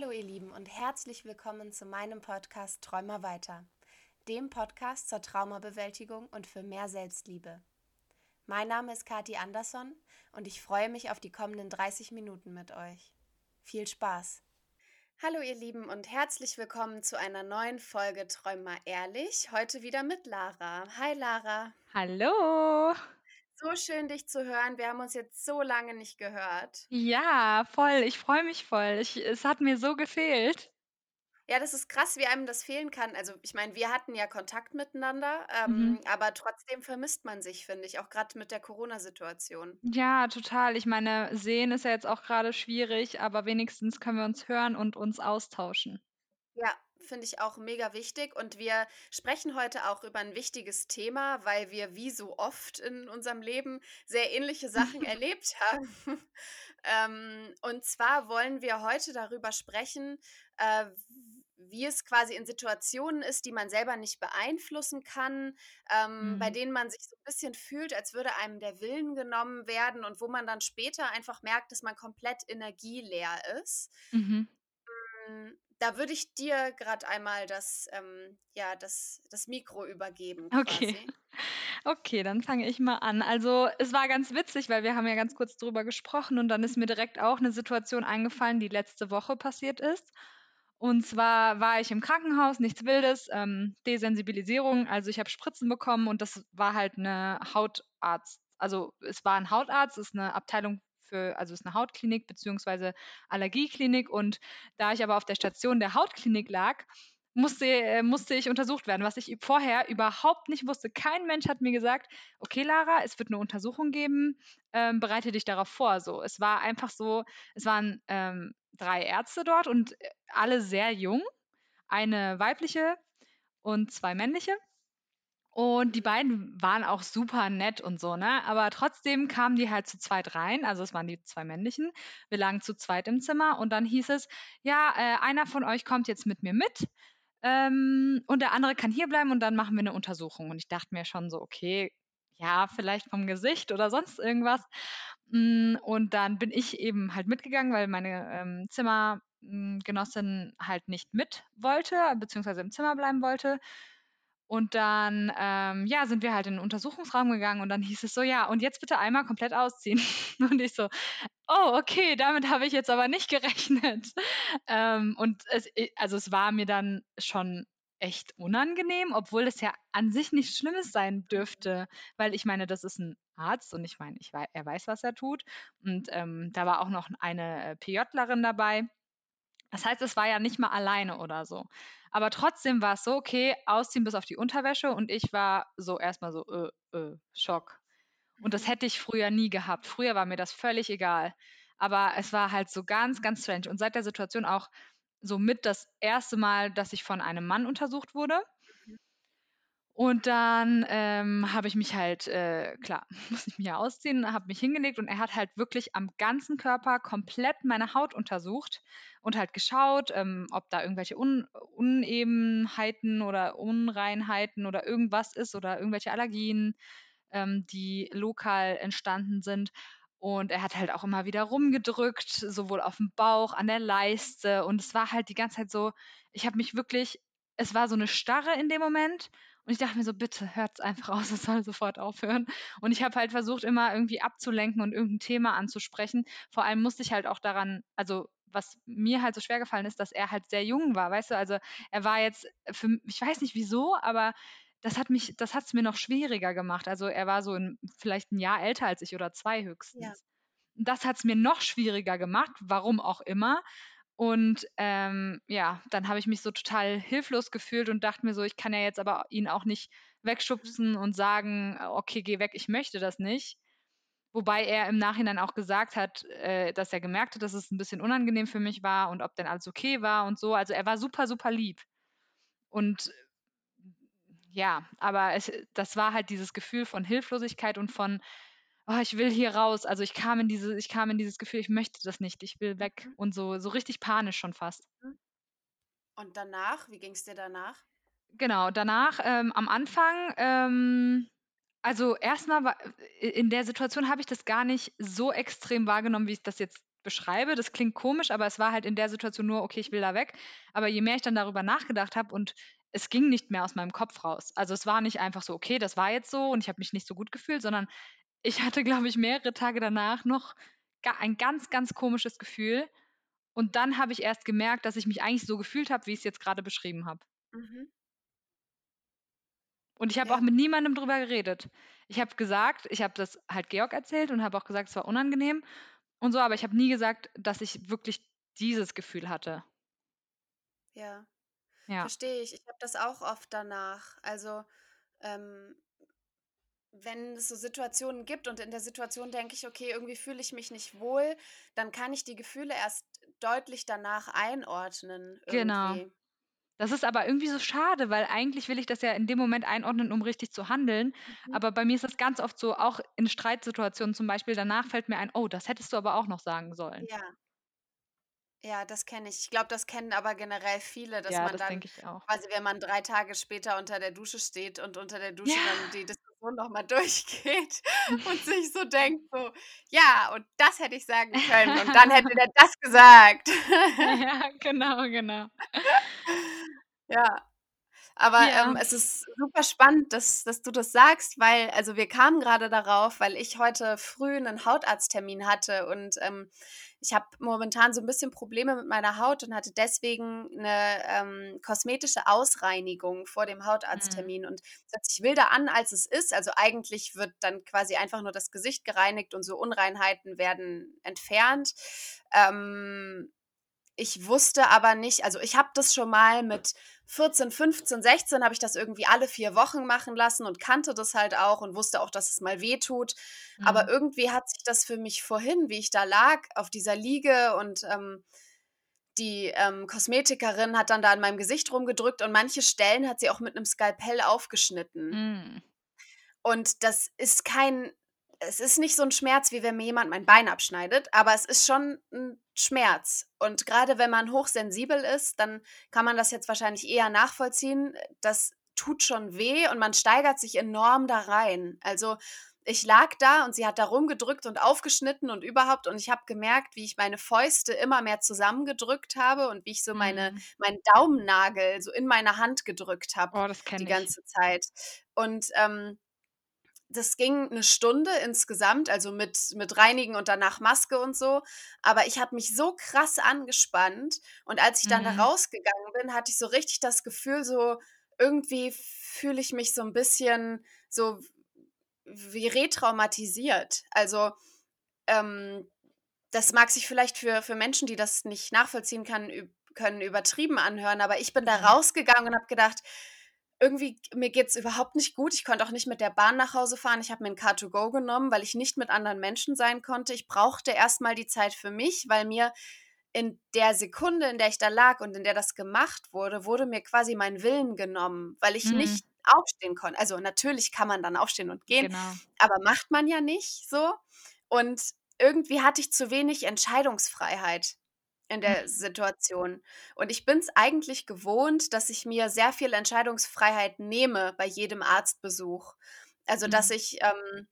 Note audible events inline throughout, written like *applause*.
Hallo ihr Lieben und herzlich willkommen zu meinem Podcast Träumer weiter, dem Podcast zur Traumabewältigung und für mehr Selbstliebe. Mein Name ist Kati Andersson und ich freue mich auf die kommenden 30 Minuten mit euch. Viel Spaß! Hallo ihr Lieben und herzlich willkommen zu einer neuen Folge Träumer ehrlich. Heute wieder mit Lara. Hi Lara. Hallo. So schön, dich zu hören. Wir haben uns jetzt so lange nicht gehört. Ja, voll. Ich freue mich voll. Ich, es hat mir so gefehlt. Ja, das ist krass, wie einem das fehlen kann. Also, ich meine, wir hatten ja Kontakt miteinander, Mhm. ähm, aber trotzdem vermisst man sich, finde ich, auch gerade mit der Corona-Situation. Ja, total. Ich meine, sehen ist ja jetzt auch gerade schwierig, aber wenigstens können wir uns hören und uns austauschen. Ja, finde ich auch mega wichtig. Und wir sprechen heute auch über ein wichtiges Thema, weil wir wie so oft in unserem Leben sehr ähnliche Sachen *laughs* erlebt haben. ähm, und zwar wollen wir heute darüber sprechen, äh, wie es quasi in Situationen ist, die man selber nicht beeinflussen kann, ähm, bei Mhm. denen man sich so ein bisschen fühlt, als würde einem der Willen genommen werden und wo man dann später einfach merkt, dass man komplett energieleer ist. Mhm. Da würde ich dir gerade einmal das, ähm, ja, das, das Mikro übergeben, Okay. quasi. *laughs* Okay, dann fange ich mal an. Also, es war ganz witzig, weil wir haben ja ganz kurz drüber gesprochen und dann ist mir direkt auch eine Situation eingefallen, die letzte Woche passiert ist. Und zwar war ich im Krankenhaus, nichts Wildes, ähm, Desensibilisierung, also ich habe Spritzen bekommen und das war halt eine Hautarzt. Also es war ein Hautarzt, ist eine Abteilung für, also ist eine Hautklinik beziehungsweise Allergieklinik und da ich aber auf der Station der Hautklinik lag, musste, äh, musste ich untersucht werden, was ich vorher überhaupt nicht wusste. Kein Mensch hat mir gesagt, okay, Lara, es wird eine Untersuchung geben, ähm, bereite dich darauf vor. So, es war einfach so, es waren ähm, drei Ärzte dort und äh, alle sehr jung, eine weibliche und zwei männliche. Und die beiden waren auch super nett und so, ne? Aber trotzdem kamen die halt zu zweit rein. Also es waren die zwei männlichen. Wir lagen zu zweit im Zimmer und dann hieß es, ja, äh, einer von euch kommt jetzt mit mir mit. Ähm, und der andere kann hier bleiben und dann machen wir eine Untersuchung. Und ich dachte mir schon so, okay, ja, vielleicht vom Gesicht oder sonst irgendwas. Mm, Und dann bin ich eben halt mitgegangen, weil meine ähm, Zimmergenossin halt nicht mit wollte, beziehungsweise im Zimmer bleiben wollte. Und dann, ähm, ja, sind wir halt in den Untersuchungsraum gegangen und dann hieß es so, ja, und jetzt bitte einmal komplett ausziehen. *laughs* Und ich so, oh, okay, damit habe ich jetzt aber nicht gerechnet. *laughs* Ähm, und es, also es war mir dann schon echt unangenehm, obwohl es ja an sich nichts Schlimmes sein dürfte, weil ich meine, das ist ein Arzt und ich meine, ich weiß, er weiß, was er tut. Und ähm, da war auch noch eine äh, PJlerin dabei. Das heißt, es war ja nicht mal alleine oder so. Aber trotzdem war es so, okay, ausziehen bis auf die Unterwäsche und ich war so erstmal so, äh, äh, Schock. Und das Mhm. hätte ich früher nie gehabt. Früher war mir das völlig egal. Aber es war halt so ganz, ganz strange. Und seit der Situation auch so mit das erste Mal, dass ich von einem Mann untersucht wurde. Und dann ähm, habe ich mich halt, äh, klar, *laughs* muss ich mich ja ausziehen, habe mich hingelegt und er hat halt wirklich am ganzen Körper komplett meine Haut untersucht und halt geschaut, ähm, ob da irgendwelche Un Unebenheiten oder Unreinheiten oder irgendwas ist oder irgendwelche Allergien, ähm, die lokal entstanden sind. Und er hat halt auch immer wieder rumgedrückt, sowohl auf dem Bauch, an der Leiste. Und es war halt die ganze Zeit so, ich habe mich wirklich, es war so eine Starre in dem Moment. Und ich dachte mir so, bitte hört's einfach aus, *laughs* es soll sofort aufhören. Und ich habe halt versucht, immer irgendwie abzulenken und irgendein Thema anzusprechen. Vor allem musste ich halt auch daran, also was mir halt so schwer gefallen ist, dass er halt sehr jung war, weißt du, also er war jetzt, für, ich weiß nicht wieso, aber das hat mich, das hat es mir noch schwieriger gemacht. Also er war so ein, vielleicht ein Jahr älter als ich oder zwei Ja. höchstens. Das hat es mir noch schwieriger gemacht, warum auch immer. Und ähm, ja, dann habe ich mich so total hilflos gefühlt und dachte mir so, ich kann ja jetzt aber ihn auch nicht wegschubsen und sagen, okay, geh weg, ich möchte das nicht. Wobei er im Nachhinein auch gesagt hat, äh, dass er gemerkt hat, dass es ein bisschen unangenehm für mich war und ob denn alles okay war und so. Also er war super, super lieb. Und ja, aber es, das war halt dieses Gefühl von Hilflosigkeit und von, oh, ich will hier raus. Also ich kam in diese, ich kam in dieses Gefühl, ich möchte das nicht, ich will weg. Mhm. Und so, so richtig panisch schon fast. Und danach, wie ging es dir danach? Genau, danach, ähm, am Anfang, ähm, also erstmal war, in der Situation habe ich das gar nicht so extrem wahrgenommen, wie ich das jetzt beschreibe. Das klingt komisch, aber es war halt in der Situation nur: „Okay, ich will da weg.“ Aber je mehr ich dann darüber nachgedacht habe und es ging nicht mehr aus meinem Kopf raus. Also, es war nicht einfach so: „Okay, das war jetzt so und ich habe mich nicht so gut gefühlt“, sondern ich hatte, glaube ich, mehrere Tage danach noch ein ganz, ganz komisches Gefühl. Und dann habe ich erst gemerkt, dass ich mich eigentlich so gefühlt habe, wie ich's jetzt grade beschrieben habe. Mhm. Und ich habe auch Ja. mit niemandem drüber geredet. Ich habe gesagt ich habe das halt Georg erzählt und habe auch gesagt, es war unangenehm und so, aber ich habe nie gesagt, dass ich wirklich dieses Gefühl hatte. Ja, Ja. verstehe ich. Ich habe das auch oft danach. Also, ähm wenn es so Situationen gibt und in der Situation denke ich: „Okay, irgendwie fühle ich mich nicht wohl“, dann kann ich die Gefühle erst deutlich danach einordnen Genau. irgendwie. Das ist aber irgendwie so schade, weil eigentlich will ich das ja in dem Moment einordnen, um richtig zu handeln. Mhm. Aber bei mir ist das ganz oft so, auch in Streitsituationen zum Beispiel, danach fällt mir ein: „Oh, das hättest du aber auch noch sagen sollen.“ Ja. Ja, das kenne ich. Ich glaube, das kennen aber generell viele, dass Ja, man das dann quasi, wenn man 3 Tage später unter der Dusche steht und unter der Dusche dann Ja. die Diskussion noch mal *laughs* durchgeht *laughs* und sich so denkt so: „Ja, und das hätte ich sagen können und dann hätte *laughs* der das gesagt.“ Ja, genau, genau. Ja. Aber, ähm, Ja. es ist super spannend, dass dass du das sagst, weil also, wir kamen grade darauf, weil ich heute früh 'nen Hautarzttermin hatte und, ähm, ich habe momentan so 'n bisschen Probleme mit meiner Haut und hatte deswegen 'ne, ähm, kosmetische Ausreinigung vor dem Mhm. Hautarzttermin und es hört sich wilder an, als es ist. Also, eigentlich wird dann quasi einfach nur das Gesicht gereinigt und so Unreinheiten werden entfernt. Ähm, ich wusste aber nicht also, ich habe das schon mal mit 14, 15, 16 habe ich das irgendwie alle 4 Wochen machen lassen und kannte das halt auch und wusste auch, dass es mal wehtut. Aber Mhm. irgendwie hat sich das für mich vorhin, wie ich da lag auf dieser Liege und, ähm, die, ähm, Kosmetikerin hat dann da an meinem Gesicht rumgedrückt und manche Stellen hat sie auch mit 'nem Skalpell aufgeschnitten. Hm. Und das ist kein es ist nicht so 'n Schmerz, wie wenn mir jemand mein Bein abschneidet, aber es ist schon 'n Schmerz. Und grade wenn man hochsensibel ist, dann kann man das jetzt wahrscheinlich eher nachvollziehen. Das tut schon weh und man steigert sich enorm da rein. Also, ich lag da und sie hat da rumgedrückt und aufgeschnitten und überhaupt und ich habe gemerkt, wie ich meine Fäuste immer mehr zusammengedrückt habe und wie ich so meine Mhm. meinen Daumennagel so in meine Hand gedrückt habe Oh, das die ich. ganze Zeit. Und, ähm, das ging 'ne Stunde insgesamt, also, mit mit Reinigen und danach Maske und so. Aber ich habe mich so krass angespannt und als ich dann da Mhm. rausgegangen bin, hatte ich so richtig das Gefühl, so irgendwie fühle ich mich so 'n bisschen so wie retraumatisiert. Also, ähm, das mag sich vielleicht für für Menschen, die das nicht nachvollziehen kann können, übertrieben anhören, aber ich bin da rausgegangen und habe gedacht: „Irgendwie mir geht's überhaupt nicht gut.“ Ich konnte auch nicht mit der Bahn nach Hause fahren. Ich habe mir 'n Car2Go genommen, weil ich nicht mit anderen Menschen sein konnte. Ich brauchte erst mal die Zeit für mich, weil mir in der Sekunde, in der ich da lag und in der das gemacht wurde, wurde mir quasi mein Willen genommen, weil ich Mhm. nicht aufstehen konn also, natürlich kann man dann aufstehen und gehen, Genau. aber macht man ja nicht so. Und irgendwie hatte ich zu wenig Entscheidungsfreiheit in der Mhm. Situation. Und ich bin's eigentlich gewohnt, dass ich mir sehr viel Entscheidungsfreiheit nehme bei jedem Arztbesuch. Also, dass Mhm. ich, ähm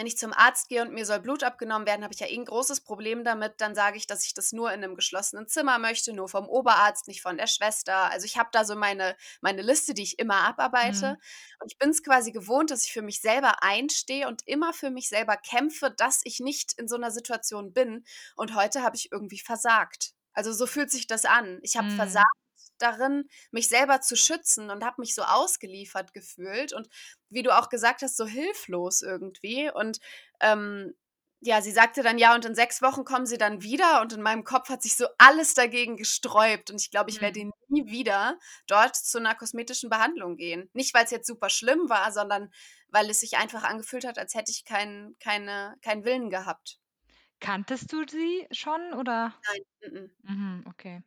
wenn ich zum Arzt gehe und mir soll Blut abgenommen werden, habe ich ja eh 'n großes Problem damit. Dann sage ich, dass ich das nur in 'nem geschlossenen Zimmer möchte, nur vom Oberarzt, nicht von der Schwester. Also, ich habe da so meine meine Liste, die ich immer abarbeite. Mhm. Und ich bin's quasi gewohnt, dass ich für mich selber einstehe und immer für mich selber kämpfe, dass ich nicht in so 'ner Situation bin. Und heute habe ich irgendwie versagt. Also, so fühlt sich das an. Ich habe versagt Mhm. Darin, mich selber zu schützen und habe mich so ausgeliefert gefühlt und wie du auch gesagt hast, so hilflos irgendwie. Und, ähm, ja, sie sagte dann: „Ja, und in 6 Wochen kommen Sie dann wieder.“ Und in meinem Kopf hat sich so alles dagegen gesträubt. Und ich glaube, ich Mhm. werde nie wieder dort zu 'ner kosmetischen Behandlung gehen. Nicht, weil's jetzt super schlimm war, sondern weil es sich einfach angefühlt hat, als hätte ich keinen keine keinen Willen gehabt. Kanntest du sie schon oder? Nein, m-m. Mhm, okay.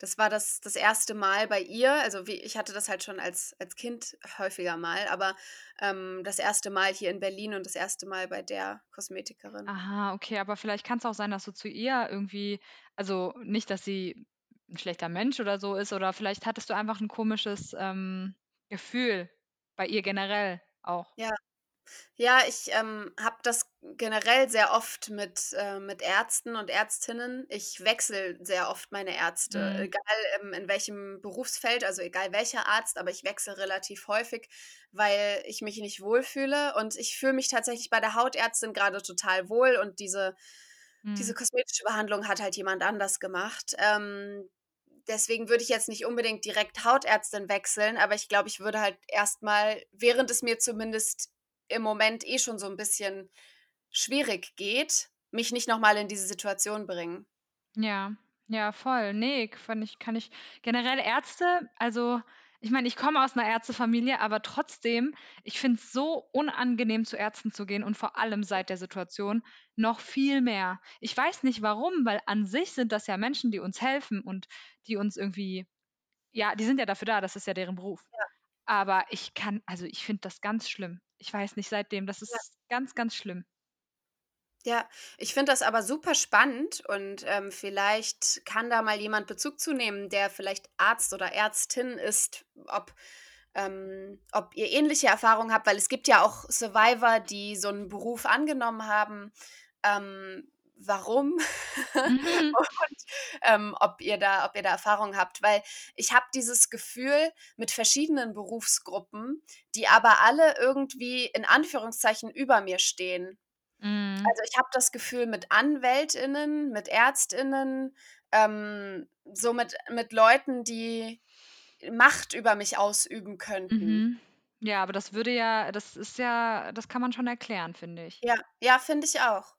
Das war das das 1. Mal bei ihr. Also, wie ich hatte das halt schon als als Kind häufiger mal, aber, ähm, das 1. Mal hier in Berlin und das 1. Mal bei der Kosmetikerin. Aha, okay, aber vielleicht kann's auch sein, dass du zu ihr irgendwie also, nicht, dass sie 'n schlechter Mensch oder so ist oder vielleicht hattest du einfach 'n komisches, ähm, Gefühl bei ihr generell auch. Ja. Ja, ich, ähm, habe das generell sehr oft mit äh, mit Ärzten und Ärztinnen. Ich wechsle sehr oft meine Ärzte, Mhm. egal, ähm, in welchem Berufsfeld, also egal welcher Arzt, aber ich wechsle relativ häufig, weil ich mich nicht wohlfühle und ich fühle mich tatsächlich bei der Hautärztin grade total wohl und diese diese Mhm. kosmetische Behandlung hat halt jemand anders gemacht. Ähm, deswegen würde ich jetzt nicht unbedingt direkt Hautärztin wechseln, aber ich glaube, ich würde halt erst mal, während es mir zumindest im Moment eh schon so 'n bisschen schwierig geht, mich nicht noch mal in diese Situation bringen. Ja, ja, voll. Ne, kann ich kann ich generell Ärzte also, ich meine, ich komme aus 'ner Ärztefamilie, aber trotzdem, ich finde es so unangenehm, zu Ärzten zu gehen und vor allem seit der Situation noch viel mehr. Ich weiß nicht warum, weil an sich sind das ja Menschen, die uns helfen und die uns irgendwie ja, die sind ja dafür da, das ist ja deren Beruf. Ja. Aber ich kann also, ich finde das ganz schlimm. Ich weiß nicht, seitdem, das Ja. ist ganz, ganz schlimm. Ja, ich finde das aber super spannend und, ähm, vielleicht kann da mal jemand Bezug zu nehmen, der vielleicht Arzt oder Ärztin ist, ob ähm, ob ihr ähnliche Erfahrungen habt, weil es gibt ja auch Survivor, die so 'n Beruf angenommen haben. Ähm, warum? Mhm. *laughs* Und, ähm, ob ihr da ob ihr da Erfahrung habt, weil ich habe dieses Gefühl mit verschiedenen Berufsgruppen, die aber alle irgendwie in Anführungszeichen über mir stehen. Mhm. Also, ich habe das Gefühl mit AnwältInnen, mit ÄrztInnen, ähm, so mit mit Leuten, die Macht über mich ausüben könnten. Mhm. Ja, aber das würde ja das ist ja das kann man schon erklären, finde ich. Ja, ja, finde ich auch.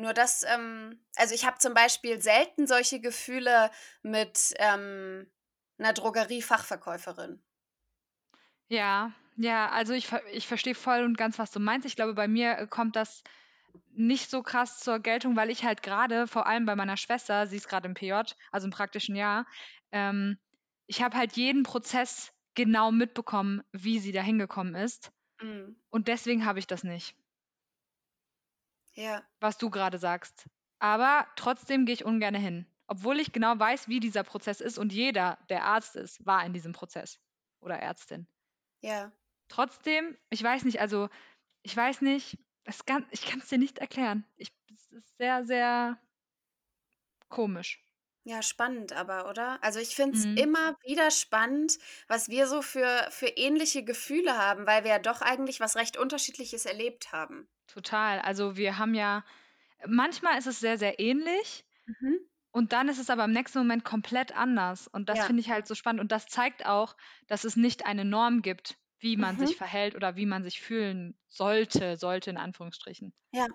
Nur das, ähm also, ich habe zum Beispiel selten solche Gefühle mit, ähm, 'ner Drogeriefachverkäuferin. Ja, ja, also, ich ich verstehe voll und ganz, was du meinst. Ich glaube, bei mir, äh, kommt das nicht so krass zur Geltung, weil ich halt grade vor allem bei meiner Schwester sie ist grad im PJ, also, im praktischen Jahr ähm, ich habe halt jeden Prozess genau mitbekommen, wie sie da hingekommen ist Mhm. und deswegen habe ich das nicht. Ja. Was du grade sagst. Aber trotzdem gehe ich ungerne hin, obwohl ich genau weiß, wie dieser Prozess ist und jeder, der Arzt ist, war in diesem Prozess oder Ärztin. Ja. Trotzdem, ich weiß nicht, also, ich weiß nicht, es kann ich kann's dir nicht erklären. Ich es ist sehr, sehr komisch. Ja, spannend aber, oder? Also, ich finde es Mhm. immer wieder spannend, was wir so für für ähnliche Gefühle haben, weil wir ja doch eigentlich was recht Unterschiedliches erlebt haben. Total. Also, wir haben ja manchmal ist es sehr, sehr ähnlich Mhm. und dann ist es aber im nächsten Moment komplett anders und das Ja. finde ich halt so spannend und das zeigt auch, dass es nicht eine Norm gibt, wie man sich Mhm. verhält oder wie man sich fühlen sollte sollte in Anführungsstrichen. Ja.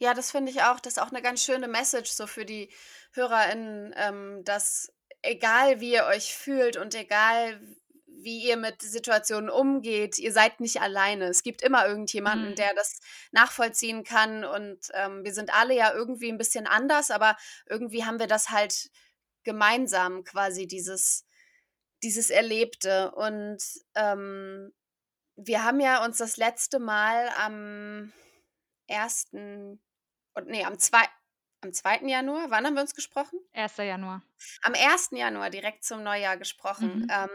Ja, das finde ich auch. Das ist auch 'ne ganz schöne Message so für die HörerInnen, ähm, dass egal wie ihr euch fühlt und egal wie ihr mit Situationen umgeht, ihr seid nicht alleine. Es gibt immer irgendjemanden, Mhm. der das nachvollziehen kann und, ähm, wir sind alle ja irgendwie 'n bisschen anders, aber irgendwie haben wir das halt gemeinsam quasi dieses dieses Erlebte und, ähm, wir haben ja uns das letzte Mal am 1. und ne, am zwei am 2. Januar wann haben wir uns gesprochen? 1. Januar. Am 1. Januar direkt zum Neujahr gesprochen. Mhm. Ähm,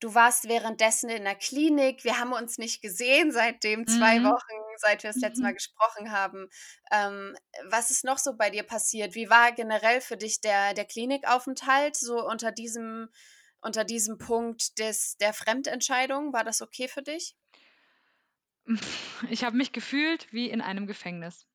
du warst währenddessen in der Klinik. Wir haben uns nicht gesehen seitdem 2 Mhm. Wochen, seit wir das letzte Mal Mhm. gesprochen haben. Ähm, was ist noch so bei dir passiert? Wie war generell für dich der der Klinikaufenthalt so unter diesem unter diesem Punkt des der Fremdentscheidung? War das okay für dich? *laughs* Ich habe mich gefühlt wie in einem Gefängnis.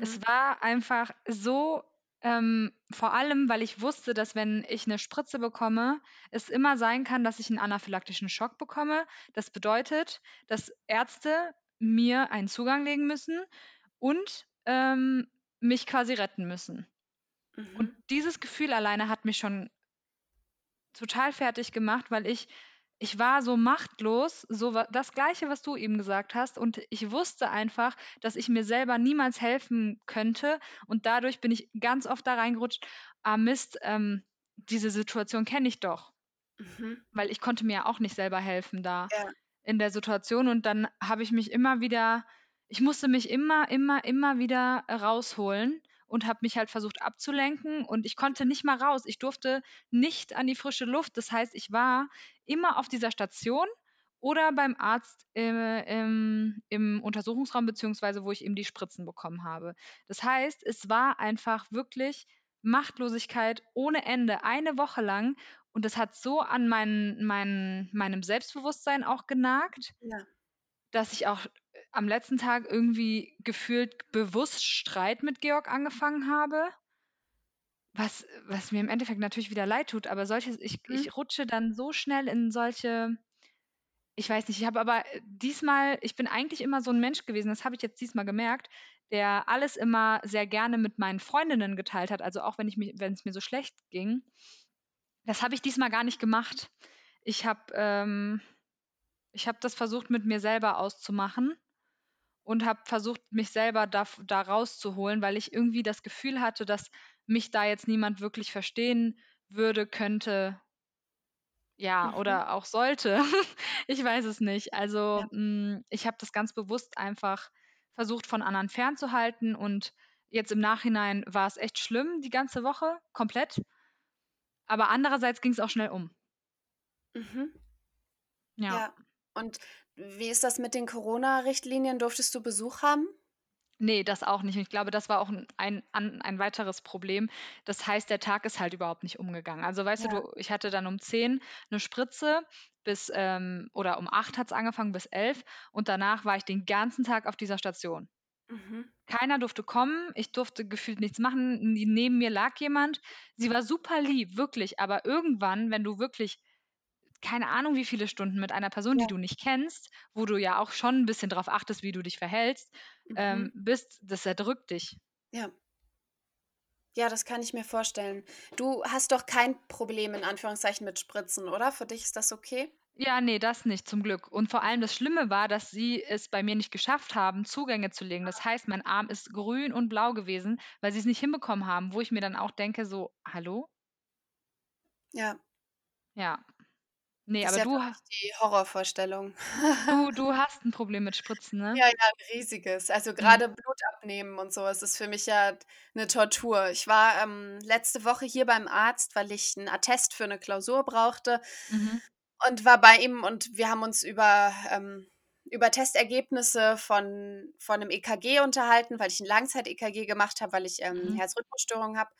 Es Mhm. war einfach so ähm, vor allem, weil ich wusste, dass wenn ich 'ne Spritze bekomme, es immer sein kann, dass ich 'n anaphylaktischen Schock bekomme. Das bedeutet, dass Ärzte mir einen Zugang legen müssen und, ähm, mich quasi retten müssen. Und Mhm. dieses Gefühl alleine hat mich schon total fertiggemacht, weil ich ich war so machtlos, so das Gleiche, was du eben gesagt hast und ich wusste einfach, dass ich mir selber niemals helfen könnte und dadurch bin ich ganz oft da reingerutscht: „Ah Mist, ähm, diese Situation kenne ich doch.“ Mhm. Weil ich konnte mir ja auch nicht selber helfen da Ja. in der Situation und dann habe ich mich immer wieder ich musste mich immer, immer, immer wieder rausholen und habe mich halt versucht abzulenken und ich konnte nicht mal raus. Ich durfte nicht an die frische Luft. Das heißt, ich war immer auf dieser Station oder beim Arzt im, im, im Untersuchungsraum, beziehungsweise wo ich eben die Spritzen bekommen habe. Das heißt, es war einfach wirklich Machtlosigkeit ohne Ende, eine Woche lang. Und das hat so an mein, mein, meinem Selbstbewusstsein auch genagt, Ja. dass ich auch am letzten Tag irgendwie gefühlt bewusst Streit mit Georg angefangen habe. Was, was mir im Endeffekt natürlich wieder leid tut, aber solche, ich, Mhm. ich rutsche dann so schnell in solche, ich weiß nicht, ich habe aber diesmal, ich bin eigentlich immer so ein Mensch gewesen, das habe ich jetzt diesmal gemerkt, der alles immer sehr gerne mit meinen Freundinnen geteilt hat, also auch wenn ich mich, wenn es mir so schlecht ging. Das habe ich diesmal gar nicht gemacht. Ich habe ähm, ich habe das versucht mit mir selber auszumachen und habe versucht, mich selber da, da rauszuholen, weil ich irgendwie das Gefühl hatte, dass mich da jetzt niemand wirklich verstehen würde, könnte, ja, Mhm. oder auch sollte. *laughs* Ich weiß es nicht. Also Ja. mh, ich habe das ganz bewusst einfach versucht, von anderen fernzuhalten und jetzt im Nachhinein war es echt schlimm, die ganze Woche, komplett. Aber andererseits ging es auch schnell um. Mhm. Ja. Ja. Und wie ist das mit den Corona-Richtlinien? Durftest du Besuch haben? Nee, das auch nicht. Und ich glaube, das war auch ein an ein weiteres Problem. Das heißt, der Tag ist halt überhaupt nicht umgegangen. Also, weißt du, Ja. du ich hatte dann um 10 'ne Spritze bis, ähm oder um 8 hat's angefangen bis 11 und danach war ich den ganzen Tag auf dieser Station. Mhm. Keiner durfte kommen, ich durfte gefühlt nichts machen. Neben mir lag jemand. Sie war super lieb, wirklich, aber irgendwann, wenn du wirklich keine Ahnung, wie viele Stunden mit einer Person, die Ja. du nicht kennst, wo du ja auch schon 'n bisschen drauf achtest, wie du dich verhältst, ähm, Mhm. bist, das erdrückt dich. Ja. Ja, das kann ich mir vorstellen. Du hast doch kein Problem in Anführungszeichen mit Spritzen, oder? Für dich ist das okay? Ja, ne, das nicht, zum Glück. Und vor allem das Schlimme war, dass sie es bei mir nicht geschafft haben, Zugänge zu legen. Das heißt, mein Arm ist grün und blau gewesen, weil sie's nicht hinbekommen haben, wo ich mir dann auch denke so: „Hallo?“ Ja. Ja. Ne, Das ist aber ja für du ha mich die Horrorvorstellung. du *laughs* du hast 'n Problem mit Spritzen, ne? Ja, ja, 'n riesiges. Also, Mhm. grade Blut abnehmen und so, es ist für mich ja 'ne Tortur. Ich war, ähm, letzte Woche hier beim Arzt, weil ich 'n Attest für 'ne Klausur brauchte Mhm. und war bei ihm und wir haben uns über, ähm über Testergebnisse von von 'nem EKG unterhalten, weil ich 'n Langzeit-EKG gemacht habe, weil ich, ähm, Mhm. Herzrhythmusstörungen habe.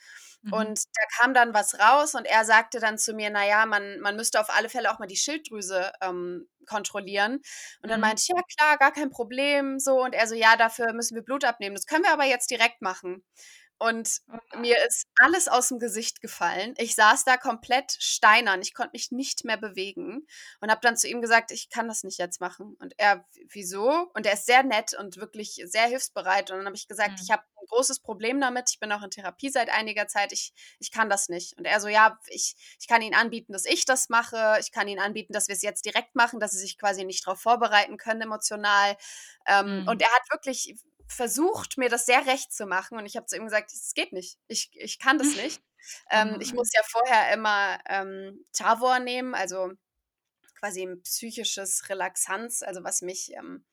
Mhm. Und da kam dann was raus und er sagte dann zu mir: „Na ja, man man müsste auf alle Fälle auch mal die Schilddrüse, ähm, kontrollieren.“ Und dann Mhm. meinte ich: „Ja klar, gar kein Problem“, so. Und er so: „Ja, dafür müssen wir Blut abnehmen. Das können wir aber jetzt direkt machen.“ Und Oh mir ist alles aus'm Gesicht gefallen. Ich saß da komplett steinern. Ich konnte mich nicht mehr bewegen und habe dann zu ihm gesagt: „Ich kann das nicht jetzt machen.“ Und er: „W wieso?“ Und er ist sehr nett und wirklich sehr hilfsbereit. Und dann habe ich gesagt: „Ich Mhm. habe 'n großes Problem damit. Ich bin auch in Therapie seit einiger Zeit. Ich ich kann das nicht.“ Und er so: „Ja, ich ich kann Ihnen anbieten, dass ich das mache. Ich kann Ihnen anbieten, dass wir's jetzt direkt machen, dass Sie sich quasi nicht drauf vorbereiten können emotional.“ Ähm, und Mhm. er hat wirklich versucht, mir das sehr recht zu machen und ich habe zu ihm gesagt: „Es geht nicht. Ich ich kann das nicht.“ Oh *laughs* Ähm, ich nein. muss ja vorher immer, ähm, Tavor nehmen, also quasi 'n psychisches Relaxanz, also was mich, ähm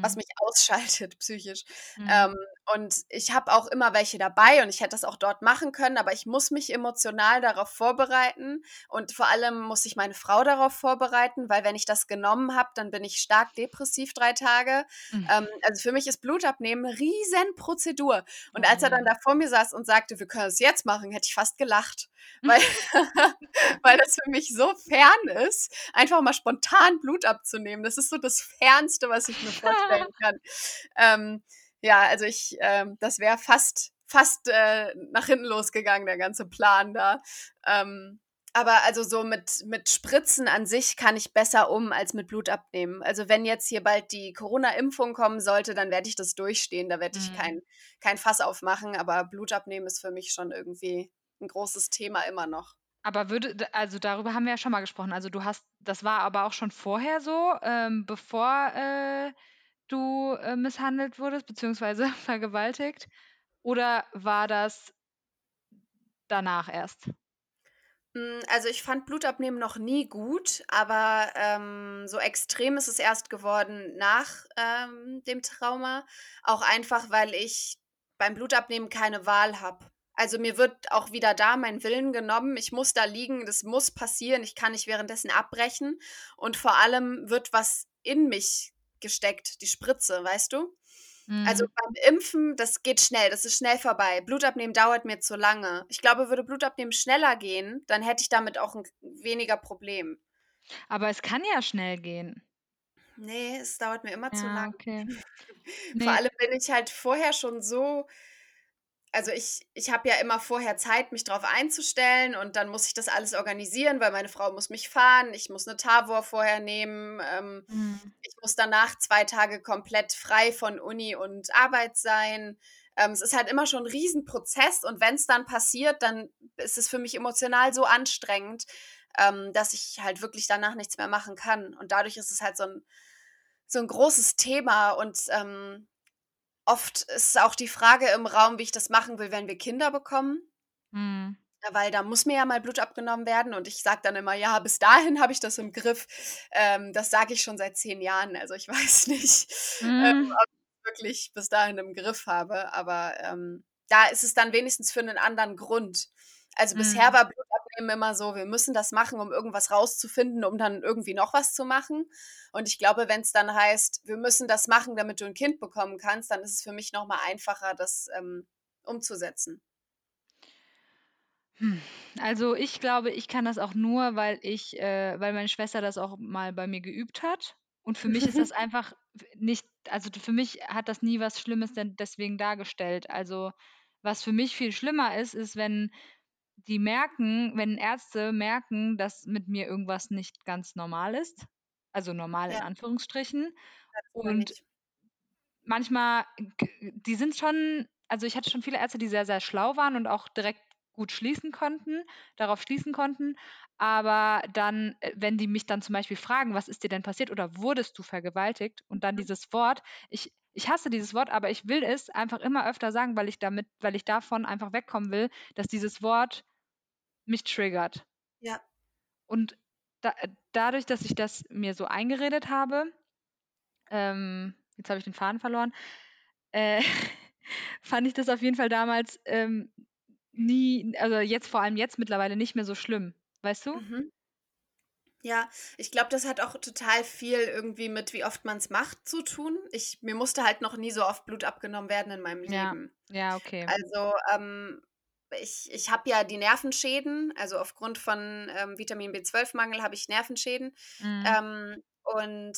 was Mhm. mich *laughs* ausschaltet psychisch. Mhm. Ähm, und ich habe auch immer welche dabei und ich hätte das auch dort machen können, aber ich muss mich emotional darauf vorbereiten und vor allem muss ich meine Frau darauf vorbereiten, weil wenn ich das genommen habe, dann bin ich stark depressiv 3 Tage. Hm. Ähm, also für mich ist Blutabnehmen 'ne Riesenprozedur. Und als er dann da vor mir saß und sagte: „Wir können das jetzt machen“, hätte ich fast gelacht, *laughs* weil *laughs* weil das für mich so fern ist, einfach mal spontan Blut abzunehmen. Das ist so das Fernste, was ich mir vorstellen *laughs* kann. Ähm, ja, also ich ähm, das wäre fast fast, äh, nach hinten losgegangen, der ganze Plan da. Ähm, aber also so mit mit Spritzen an sich kann ich besser um als mit Blut abnehmen. Also, wenn jetzt hier bald die Corona-Impfung kommen sollte, dann werde ich das durchstehen. Da werde ich Mhm. kein kein Fass aufmachen, aber Blut abnehmen ist für mich schon irgendwie 'n großes Thema immer noch. Aber würde also darüber haben wir ja schon mal gesprochen. Also, du hast das war aber auch schon vorher so, ähm, bevor, äh, du, äh, misshandelt wurdest beziehungsweise *laughs* vergewaltigt? Oder war das danach erst? Hm, also, ich fand Blutabnehmen noch nie gut, aber, ähm, so extrem ist es erst geworden nach, ähm, dem Trauma. Auch einfach, weil ich beim Blutabnehmen keine Wahl habe. Also mir wird auch wieder da mein Willen genommen. Ich muss da liegen, das muss passieren. Ich kann nicht währenddessen abbrechen. Und vor allem wird was in mich gesteckt, die Spritze, weißt du? Also Mhm. beim Impfen, das geht schnell, das ist schnell vorbei. Blutabnehmen dauert mir zu lange. Ich glaube, würde Blutabnehmen schneller gehen, dann hätte ich damit auch ein weniger Problem. Aber es kann ja schnell gehen. Nee, es dauert mir immer zu Ja, lang. okay. *laughs* Vor Ne. allem bin ich halt vorher schon so also ich ich habe ja immer vorher Zeit, mich drauf einzustellen und dann muss ich das alles organisieren, weil meine Frau muss mich fahren, ich muss 'ne Tavor vorher nehmen, ähm, Mhm. ich muss danach 2 Tage komplett frei von Uni und Arbeit sein. Ähm, es ist halt immer schon 'n Riesenprozess und wenn's dann passiert, dann ist es für mich emotional so anstrengend, ähm, dass ich halt wirklich danach nichts mehr machen kann. Und dadurch ist es halt so 'n so 'n großes Thema und, ähm, oft ist auch die Frage im Raum, wie ich das machen will, wenn wir Kinder bekommen. Mhm. Weil da muss mir ja mal Blut abgenommen werden und ich sage dann immer: „Ja, bis dahin habe ich das im Griff.“ Ähm, das sage ich schon seit 10 Jahren. Also, ich *laughs* weiß nicht, ähm, Mhm. ob ich's wirklich bis dahin im Griff habe, aber, ähm, da ist es dann wenigstens für 'nen anderen Grund. Also, bisher Mhm. war Blutabnehmen immer so, wir müssen das machen, um irgendwas rauszufinden, um dann irgendwie noch was zu machen. Und ich glaube, wenn's dann heißt, wir müssen das machen, damit du 'n Kind bekommen kannst, dann ist es für mich noch mal einfacher, das, ähm, umzusetzen. Hm, also, ich glaube, ich kann das auch nur, weil ich äh, weil meine Schwester das auch mal bei mir geübt hat. Und für mich ist das *laughs* einfach nicht also, für mich hat das nie was Schlimmes denn deswegen dargestellt. Also, was für mich viel schlimmer ist, ist, wenn die merken wenn Ärzte merken, dass mit mir irgendwas nicht ganz normal ist, also, normal in Ja. Anführungsstrichen. Ja, das meine Und manchmal die sind schon also, ich hatte schon viele Ärzte, die sehr, sehr schlau waren und auch direkt gut schließen konnten darauf schließen konnten. Aber dann, äh, wenn die mich dann zum Beispiel fragen: „Was ist dir denn passiert oder wurdest du vergewaltigt?“ Und dann Mhm. dieses Wort ich ich hasse dieses Wort, aber ich will es einfach immer öfter sagen, weil ich damit weil ich davon einfach wegkommen will, dass dieses Wort mich triggert. Ja. Und da äh, dadurch, dass ich das mir so eingeredet habe ähm, jetzt habe ich den Faden verloren, äh, *laughs* fand ich das auf jeden Fall damals, ähm, nie also, jetzt vor allem jetzt mittlerweile nicht mehr so schlimm, weißt du? Mhm. Ja, ich glaube, das hat auch total viel irgendwie mit wie oft man's macht zu tun. Ich mir musste halt noch nie so oft Blut abgenommen werden in meinem Ja, Leben. ja, okay. Also, ähm, ich ich habe ja die Nervenschäden, also, aufgrund von, ähm, Vitamin B12-Mangel habe ich Nervenschäden. Mhm. Ähm, und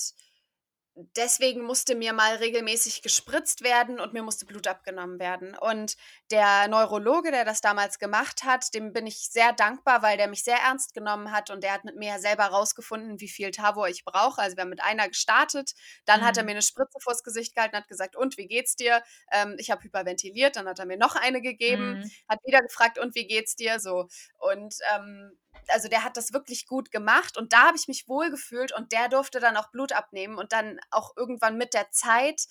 deswegen musste mir mal regelmäßig gespritzt werden und mir musste Blut abgenommen werden. Und der Neurologe, der das damals gemacht hat, dem bin ich sehr dankbar, weil der mich sehr ernst genommen hat und der hat mit mir ja selber rausgefunden, wie viel Tavor ich brauche. Also, wir haben mit einer gestartet, dann hat er Mhm. mir 'ne Spritze vors Gesicht gehalten, hat gesagt: „Und, wie geht's dir?“ Ähm, ich habe hyperventiliert, dann hat er mir noch eine gegeben, Mhm. hat wieder gefragt: „Und, wie geht's dir?“ So. Und, ähm, also, der hat das wirklich gut gemacht und da habe ich mich wohlgefühlt und der durfte dann auch Blut abnehmen und dann auch irgendwann mit der Zeit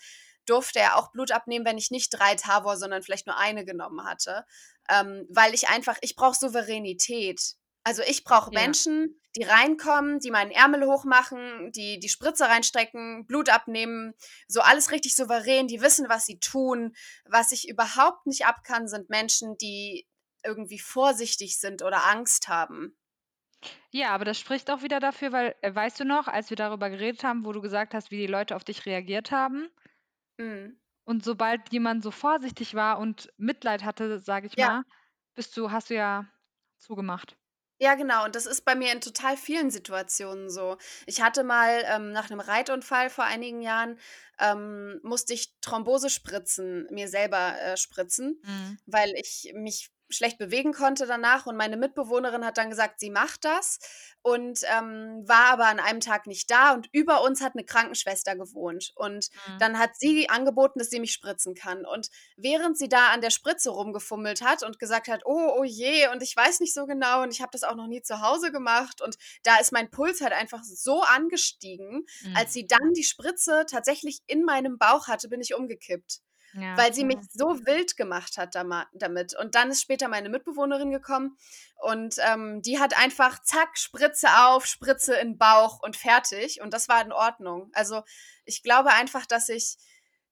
durfte er auch Blut abnehmen, wenn ich nicht 3 Tavor, sondern vielleicht nur eine genommen hatte. Ähm, weil ich einfach ich brauche Souveränität. Also, ich brauche Ja. Menschen, die reinkommen, die meinen Ärmel hochmachen, die die Spritze reinstecken, Blut abnehmen, so alles richtig souverän, die wissen, was sie tun. Was ich überhaupt nicht ab kann, sind Menschen, die irgendwie vorsichtig sind oder Angst haben. Ja, aber das spricht auch wieder dafür, weil äh, weißt du noch, als wir darüber geredet haben, wo du gesagt hast, wie die Leute auf dich reagiert haben? Mhm. Und sobald jemand so vorsichtig war und Mitleid hatte, sage ich Ja. mal, bist du hast du ja zugemacht. Ja, genau. Und das ist bei mir in total vielen Situationen so. Ich hatte mal, ähm, nach 'nem Reitunfall vor einigen Jahren, ähm, musste ich Thrombosespritzen mir selber, äh, spritzen, Mhm. weil ich mich schlecht bewegen konnte danach und meine Mitbewohnerin hat dann gesagt, sie macht das und, ähm, war aber an einem Tag nicht da und über uns hat 'ne Krankenschwester gewohnt. Und Mhm. dann hat sie angeboten, dass sie mich spritzen kann. Und während sie da an der Spritze rumgefummelt hat und gesagt hat: „Oh, oh je, und ich weiß nicht so genau und ich habe das auch noch nie zu Hause gemacht.“ Und da ist mein Puls halt einfach so angestiegen. Als Mhm. sie dann die Spritze tatsächlich in meinem Bauch hatte, bin ich umgekippt, Ja, weil sie mich so wild gemacht hat damit. Und dann ist später meine Mitbewohnerin gekommen und, ähm, die hat einfach zack, Spritze auf, Spritze in Bauch und fertig und das war in Ordnung. Also, ich glaube einfach, dass ich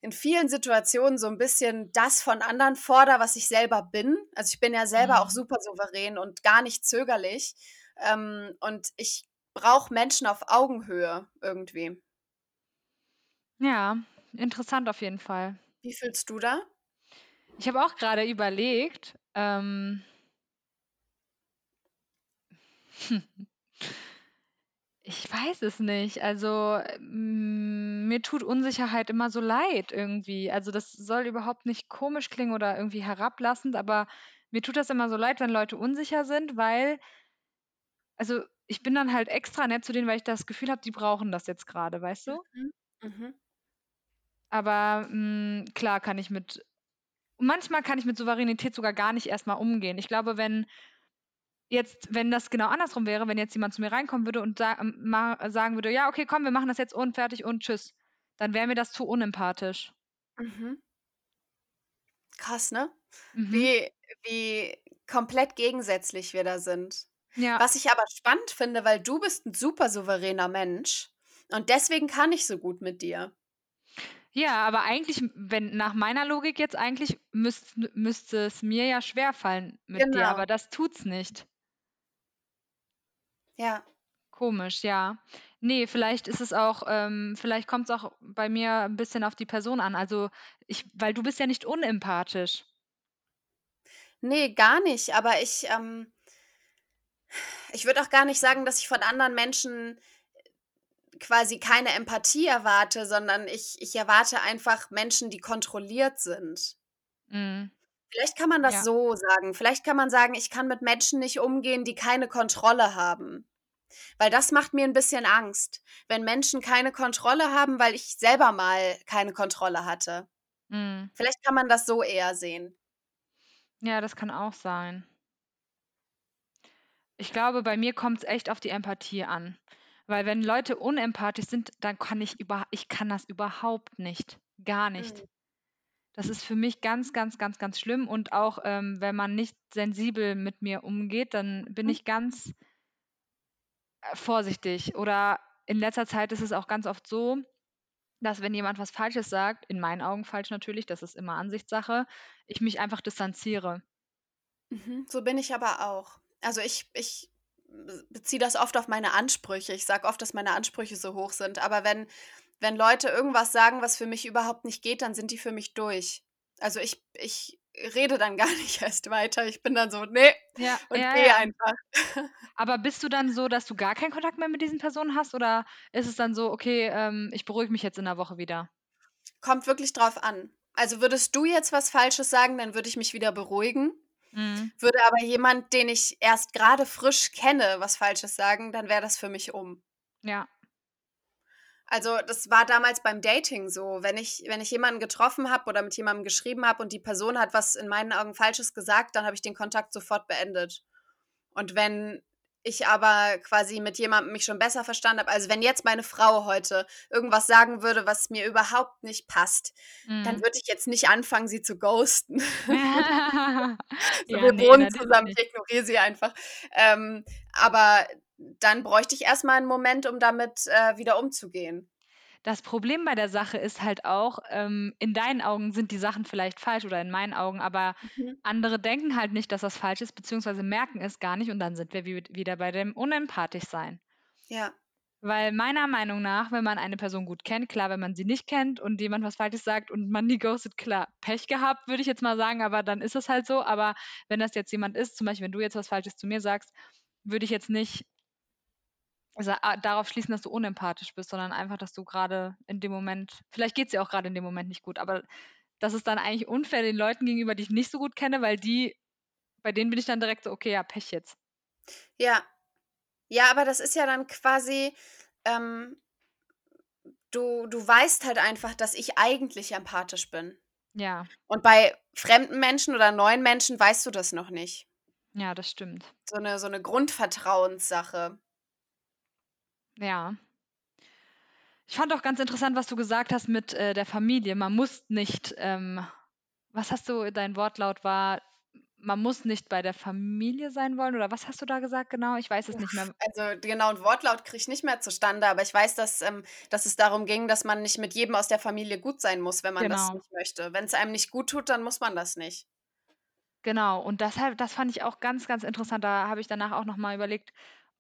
in vielen Situationen so ein bisschen das von anderen fordere, was ich selber bin. Also ich bin ja selber auch Mhm. super souverän und gar nicht zögerlich. Ähm, und ich brauche Menschen auf Augenhöhe irgendwie. Ja, interessant auf jeden Fall. Wie fühlst du da? Ich habe auch gerade überlegt, ähm *laughs* Ich weiß es nicht. Also, hm, mir tut Unsicherheit immer so leid irgendwie. Also, das soll überhaupt nicht komisch klingen oder irgendwie herablassend, aber mir tut das immer so leid, wenn Leute unsicher sind, weil also, ich bin dann halt extra nett zu denen, weil ich das Gefühl habe, die brauchen das jetzt grade, weißt du? Mhm. Mhm. Aber, hm, klar kann ich mit manchmal kann ich mit Souveränität sogar gar nicht erst mal umgehen. Ich glaube, wenn jetzt wenn das genau andersrum wäre, wenn jetzt jemand zu mir reinkommen würde und sa ähm, sagen würde: „Ja, okay, komm, wir machen das jetzt und fertig und tschüss“, dann wäre mir das zu unempathisch. Mhm. Krass, ne? Mhm. Wie wie komplett gegensätzlich wir da sind. Ja. Was ich aber spannend finde, weil du bist 'n super souveräner Mensch und deswegen kann ich so gut mit dir. Ja, aber eigentlich, wenn nach meiner Logik jetzt eigentlich müsst müsste es mir ja schwerfallen mit dir, Genau. aber das tut's nicht. Ja. Komisch, ja. Ne, vielleicht ist es auch ähm, vielleicht kommt's auch bei mir 'n bisschen auf die Person an. Also, ich weil du bist ja nicht unempathisch. Ne, gar nicht, aber ich, ähm ich würde auch gar nicht sagen, dass ich von anderen Menschen quasi keine Empathie erwarte, sondern ich ich erwarte einfach Menschen, die kontrolliert sind. Mhm. Vielleicht kann man das Ja. so sagen. Vielleicht kann man sagen: „Ich kann mit Menschen nicht umgehen, die keine Kontrolle haben.“ Weil das macht mir 'n bisschen Angst, wenn Menschen keine Kontrolle haben, weil ich selber mal keine Kontrolle hatte. Mhm. Vielleicht kann man das so eher sehen. Ja, das kann auch sein. Ich glaube, bei mir kommt's echt auf die Empathie an, weil wenn Leute unempathisch sind, dann kann ich über ich kann das überhaupt nicht, gar Mhm. nicht. Das ist für mich ganz, ganz, ganz, ganz schlimm und auch, ähm, wenn man nicht sensibel mit mir umgeht, dann bin Mhm. ich ganz äh, vorsichtig oder in letzter Zeit ist es auch ganz oft so, dass wenn jemand was Falsches sagt, in meinen Augen falsch natürlich, das ist immer Ansichtssache, ich mich einfach distanziere. Mhm, so bin ich aber auch. Also, ich ich beziehe das oft auf meine Ansprüche. Ich sage oft, dass meine Ansprüche so hoch sind, aber wenn wenn Leute irgendwas sagen, was für mich überhaupt nicht geht, dann sind die für mich durch. Also, ich ich rede dann *laughs* gar nicht erst weiter. Ich bin dann so: „Ne“ Ja, und ja, gehe ja. einfach. *laughs* Aber bist du dann so, dass du gar keinen Kontakt mehr mit diesen Personen hast oder ist es dann so: „Okay, ähm, ich beruhige mich jetzt in 'ner Woche wieder?“ Kommt wirklich drauf an. Also, würdest du jetzt was Falsches sagen, dann würde ich mich wieder beruhigen. Mhm. Würde aber jemand, den ich erst grade frisch kenne, was Falsches sagen, dann wäre das für mich um. Ja. Also, das war damals beim Dating so. Wenn ich wenn ich jemanden getroffen habe oder mit jemandem geschrieben habe und die Person hat was in meinen Augen Falsches gesagt, dann habe ich den Kontakt sofort beendet. Und wenn ich aber quasi mit jemandem mich schon besser verstanden habe also, wenn jetzt meine Frau heute irgendwas sagen würde, was mir überhaupt nicht passt, dann Mhm. würde ich jetzt nicht anfangen, sie zu ghosten. *laughs* *laughs* So, Ja, wir ne, wohnen zusammen, ich ignoriere sie einfach. Ähm, aber dann bräuchte ich erst mal 'n Moment, um damit, äh, wieder umzugehen. Das Problem bei der Sache ist halt auch, ähm, in deinen Augen sind die Sachen vielleicht falsch oder in meinen Augen, aber Mhm. andere denken halt nicht, dass das falsch ist, beziehungsweise merken es gar nicht und dann sind wir wi wieder bei dem Unempathisch-Sein. Ja. Weil meiner Meinung nach, wenn man eine Person gut kennt klar, wenn man sie nicht kennt und jemand was Falsches sagt und man die ghostet, klar, Pech gehabt, würde ich jetzt mal sagen, aber dann ist es halt so. Aber wenn das jetzt jemand ist, zum Beispiel, wenn du jetzt was Falsches zu mir sagst, würde ich jetzt nicht sa a darauf schließen, dass du unempathisch bist, sondern einfach, dass du grade in dem Moment vielleicht geht's dir auch grade in dem Moment nicht gut, aber das ist dann eigentlich unfair den Leuten gegenüber, die ich nicht so gut kenne, weil die bei denen bin ich dann direkt so: „Okay, ja, Pech jetzt.“ Ja. Ja, aber das ist ja dann quasi, ähm du du weißt halt einfach, dass ich eigentlich empathisch bin. Ja. Und bei fremden Menschen oder neuen Menschen weißt du das noch nicht. Ja, das stimmt. So 'ne so 'ne Grundvertrauenssache. Ja. Ich fand auch ganz interessant, was du gesagt hast mit, äh, der Familie. Man muss nicht, ähm was hast du dein Wortlaut war man muss nicht bei der Familie sein wollen oder was hast du da gesagt genau? Ich weiß es nicht mehr. Also genauen Wortlaut kriege ich nicht mehr zustande, aber ich weiß, dass, ähm, dass es darum ging, dass man nicht mit jedem aus der Familie gut sein muss, wenn man das Genau. nicht möchte. Wenn es einem nicht gut tut, dann muss man das nicht. Genau, und deshalb das fand ich auch ganz, ganz interessant. Da habe ich danach auch noch mal überlegt,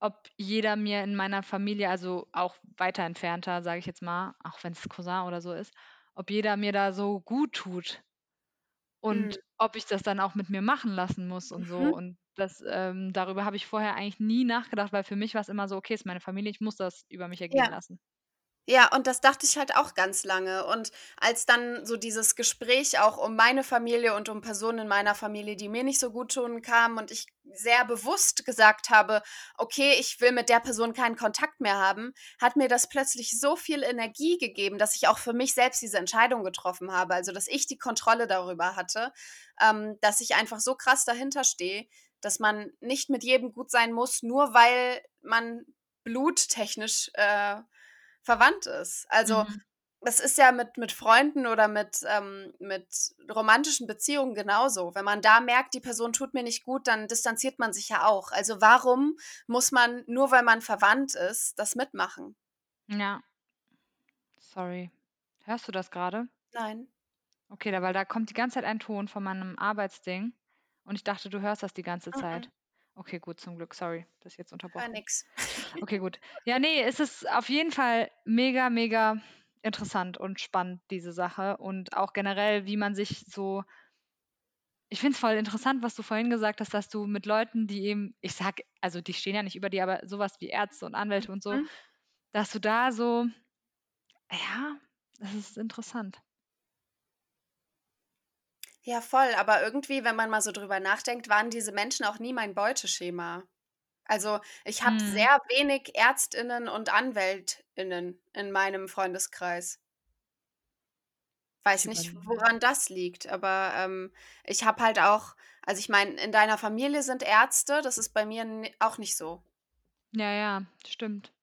ob jeder mir in meiner Familie, also auch weiter entfernter, sage ich jetzt mal, auch wenn es Cousin oder so ist, ob jeder mir da so gut tut und Mhm. ob ich das dann auch mit mir machen lassen muss und so. Mhm. Und das, ähm darüber habe ich vorher eigentlich nie nachgedacht, weil für mich war's immer so: „Okay, ist meine Familie, ich muss das über mich ergehen Ja. lassen.“ Ja, und das dachte ich halt auch ganz lange. Und als dann so dieses Gespräch auch um meine Familie und um Personen in meiner Familie, die mir nicht so gut tun, kam und ich sehr bewusst gesagt habe: „Okay, ich will mit der Person keinen Kontakt mehr haben“, hat mir das plötzlich so viel Energie gegeben, dass ich auch für mich selbst diese Entscheidung getroffen habe. Also, dass ich die Kontrolle darüber hatte, ähm, dass ich einfach so krass dahinter stehe, dass man nicht mit jedem gut sein muss, nur weil man bluttechnisch, äh, verwandt ist. Also, Mhm. es ist ja mit mit Freunden oder mit, ähm mit romantischen Beziehungen genauso. Wenn man da merkt, die Person tut mir nicht gut, dann distanziert man sich ja auch. Also, warum muss man, nur weil man verwandt ist, das mitmachen? Ja. Sorry. Hörst du das grade? Nein. Okay, da weil da kommt die ganze Zeit ein Ton von meinem Arbeitsding und ich dachte, du hörst das die ganze Mm-mm. Zeit. Okay, gut, zum Glück. Sorry, dass ich jetzt unterbrochen. nix. *laughs* Okay, gut. Ja, ne, es ist auf jeden Fall mega, mega interessant und spannend, diese Sache und auch generell, wie man sich so ich finde es voll interessant, was du vorhin gesagt hast, dass du mit Leuten, die eben ich sage also, die stehen ja nicht über dir, aber so was wie Ärzte und Anwälte und so, Mhm. dass du da so ja, das ist interessant. Ja, voll, aber irgendwie, wenn man mal so drüber nachdenkt, waren diese Menschen auch nie mein Beuteschema. Also, ich habe Mhm. sehr wenig Ärztinnen und Anwältinnen in meinem Freundeskreis. Weiß Ich nicht, woran das liegt, aber, ähm, ich habe halt auch also, ich meine, in deiner Familie sind Ärzte, das ist bei mir auch nicht so. Ja, ja, stimmt.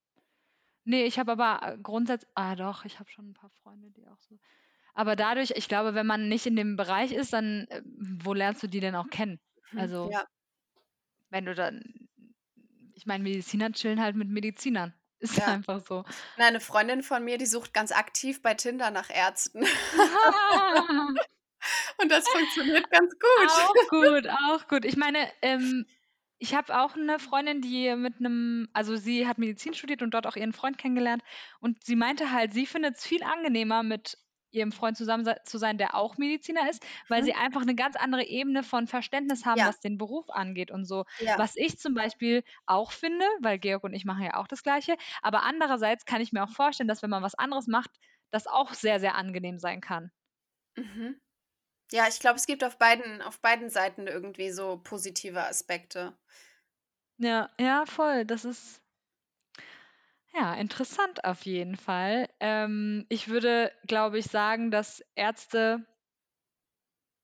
Ne, ich habe aber, äh, grundsätz ah doch, ich habe schon 'n paar Freunde, die auch so aber dadurch ich glaube, wenn man nicht in dem Bereich ist, dann, äh, wo lernst du die denn auch kennen? Mhm, Also ja. wenn du dann ich meine, Mediziner chillen halt mit Medizinern. *laughs* Ist Ja. einfach so. Na, 'ne Freundin von mir, die sucht ganz aktiv bei Tinder nach Ärzten. *laughs* Und das funktioniert ganz gut. Auch gut, auch gut. Ich meine, ähm, ich habe auch 'ne Freundin, die mit 'nem also, sie hat Medizin studiert und dort auch ihren Freund kennengelernt und sie meinte halt, sie findet's viel angenehmer, mit ihrem Freund zusammen zu sein, der auch Mediziner ist, weil sie Mhm. einfach 'ne ganz andere Ebene von Verständnis haben, Ja. was den Beruf angeht und so. Ja. Was ich zum Beispiel auch finde, weil Georg und ich machen ja auch das Gleiche, aber andererseits kann ich mir auch vorstellen, dass wenn man was anderes macht, das auch sehr, sehr angenehm sein kann. Mhm. Ja, ich glaube, es gibt auf beiden auf beiden Seiten irgendwie so positive Aspekte. Ja, ja, voll. Das ist ja, interessant auf jeden Fall. Ähm, ich würde, glaube ich, sagen, dass Ärzte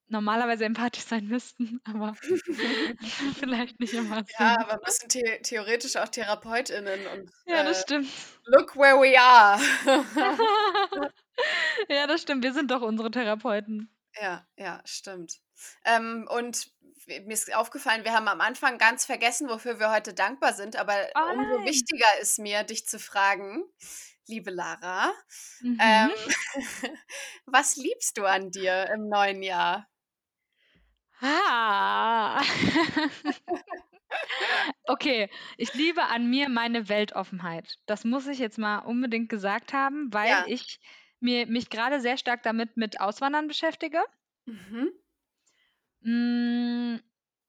normalerweise empathisch sein müssten, *laughs* aber *laughs* vielleicht nicht immer Ja, aber müssen the theoretisch auch Therapeutinnen und, Ja, das äh, stimmt. look where we are. *laughs* Ja, das stimmt. Wir sind doch unsere Therapeuten. Ja, ja, stimmt. Ähm, und mir ist aufgefallen, wir haben am Anfang ganz vergessen, wofür wir heute dankbar sind, aber Oh, umso wichtiger ist mir, dich zu fragen, liebe Lara, Mhm. ähm, *laughs* was liebst du an dir im neuen Jahr? Ah. *laughs* Okay, ich liebe an mir meine Weltoffenheit. Das muss ich jetzt mal unbedingt gesagt haben, weil Ja. ich mir mich grade sehr stark damit mit Auswandern beschäftige. Mhm. Hm,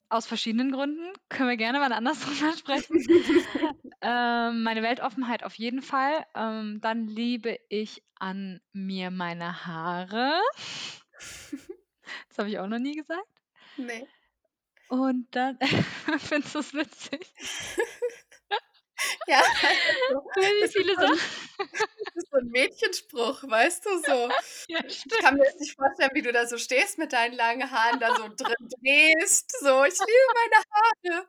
aus verschiedenen Gründen. Können wir gerne wann anders *laughs* drüber sprechen. *laughs* Ähm, meine Weltoffenheit auf jeden Fall. Ähm, dann liebe ich an mir meine Haare. Das habe ich auch noch nie gesagt. Ne. Und dann *laughs* findest du's witzig? Ja, das ist so Wie das ist viele Sachen das ist so 'n Mädchenspruch, weißt du, so. *laughs* Ja, Ich kann mir jetzt nicht vorstellen, wie du da so stehst mit deinen langen Haaren, da so drin *laughs* drehst, so: „Ich liebe meine Haare.“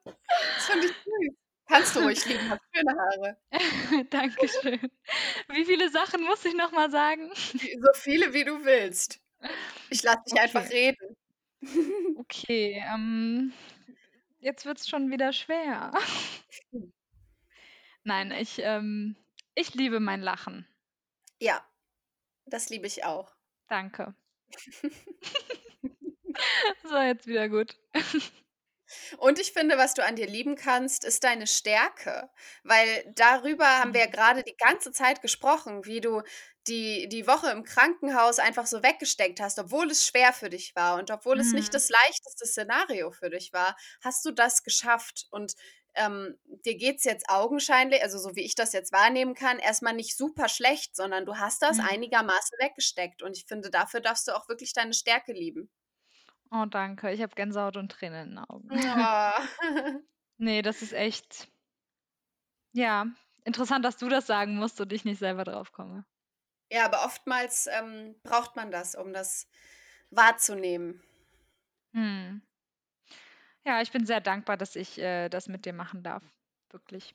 Das finde ich süß. Kannst du ruhig lieben, hast schöne Haare. *laughs* Dankeschön. Wie viele Sachen muss ich noch mal sagen? So viele, wie du willst. Ich lasse dich einfach Okay. reden. Okay, ähm, jetzt wird's schon wieder schwer. Nein, ich, ähm ich liebe mein Lachen. Ja, das liebe ich auch. Danke. *laughs* *laughs* So, jetzt wieder gut. Und ich finde, was du an dir lieben kannst, ist deine Stärke, weil darüber haben wir ja Mhm. grade die ganze Zeit gesprochen, wie du die die Woche im Krankenhaus einfach so weggesteckt hast, obwohl es schwer für dich war und obwohl es nicht Mhm. das leichteste Szenario für dich war, hast du das geschafft und, ähm, dir geht's jetzt augenscheinlich also, so wie ich das jetzt wahrnehmen kann, erst mal nicht super schlecht, sondern du hast das Mhm. einigermaßen weggesteckt und ich finde, dafür darfst du auch wirklich deine Stärke lieben. Oh, danke. Ich habe Gänsehaut und Tränen in den Augen. Oh. *laughs* Ne, das ist echt ja, interessant, dass du das sagen musst und ich nicht selber drauf komme. Ja, aber oftmals, ähm, braucht man das, um das wahrzunehmen. Mhm. Ja, ich bin sehr dankbar, dass ich, äh, das mit dir machen darf, wirklich.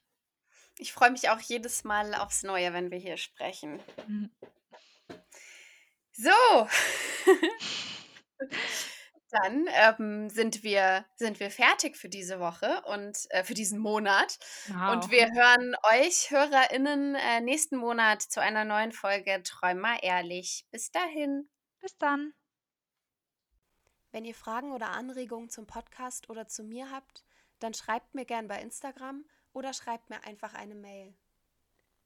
Ich freue mich auch jedes Mal aufs Neue, wenn wir hier sprechen. Mhm. So. *laughs* Dann, ähm, sind wir sind wir fertig für diese Woche und äh, für diesen Monat. Und Wow. wir hören euch HörerInnen, äh, nächsten Monat zu einer neuen Folge Träum mal ehrlich. Bis dahin. Bis dann. Wenn ihr Fragen oder Anregungen zum Podcast oder zu mir habt, dann schreibt mir gern bei Instagram oder schreibt mir einfach eine Mail.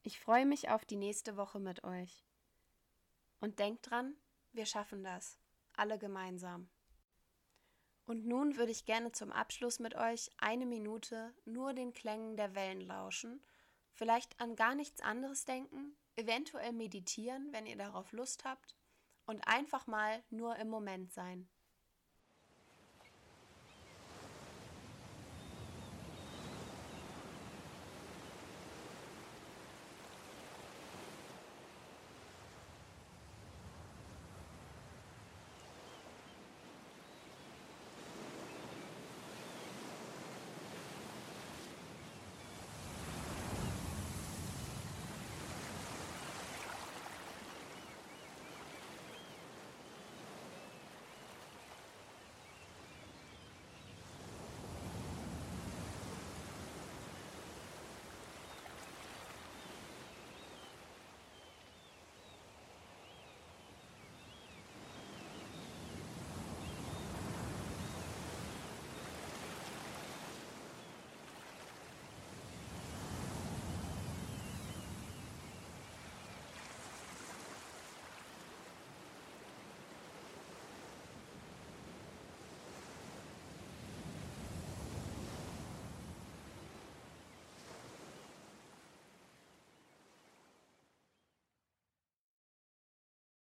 Ich freue mich auf die nächste Woche mit euch. Und denkt dran, wir schaffen das. Alle gemeinsam. Und nun würde ich gerne zum Abschluss mit euch eine Minute nur den Klängen der Wellen lauschen, vielleicht an gar nichts anderes denken, eventuell meditieren, wenn ihr darauf Lust habt, und einfach mal nur im Moment sein.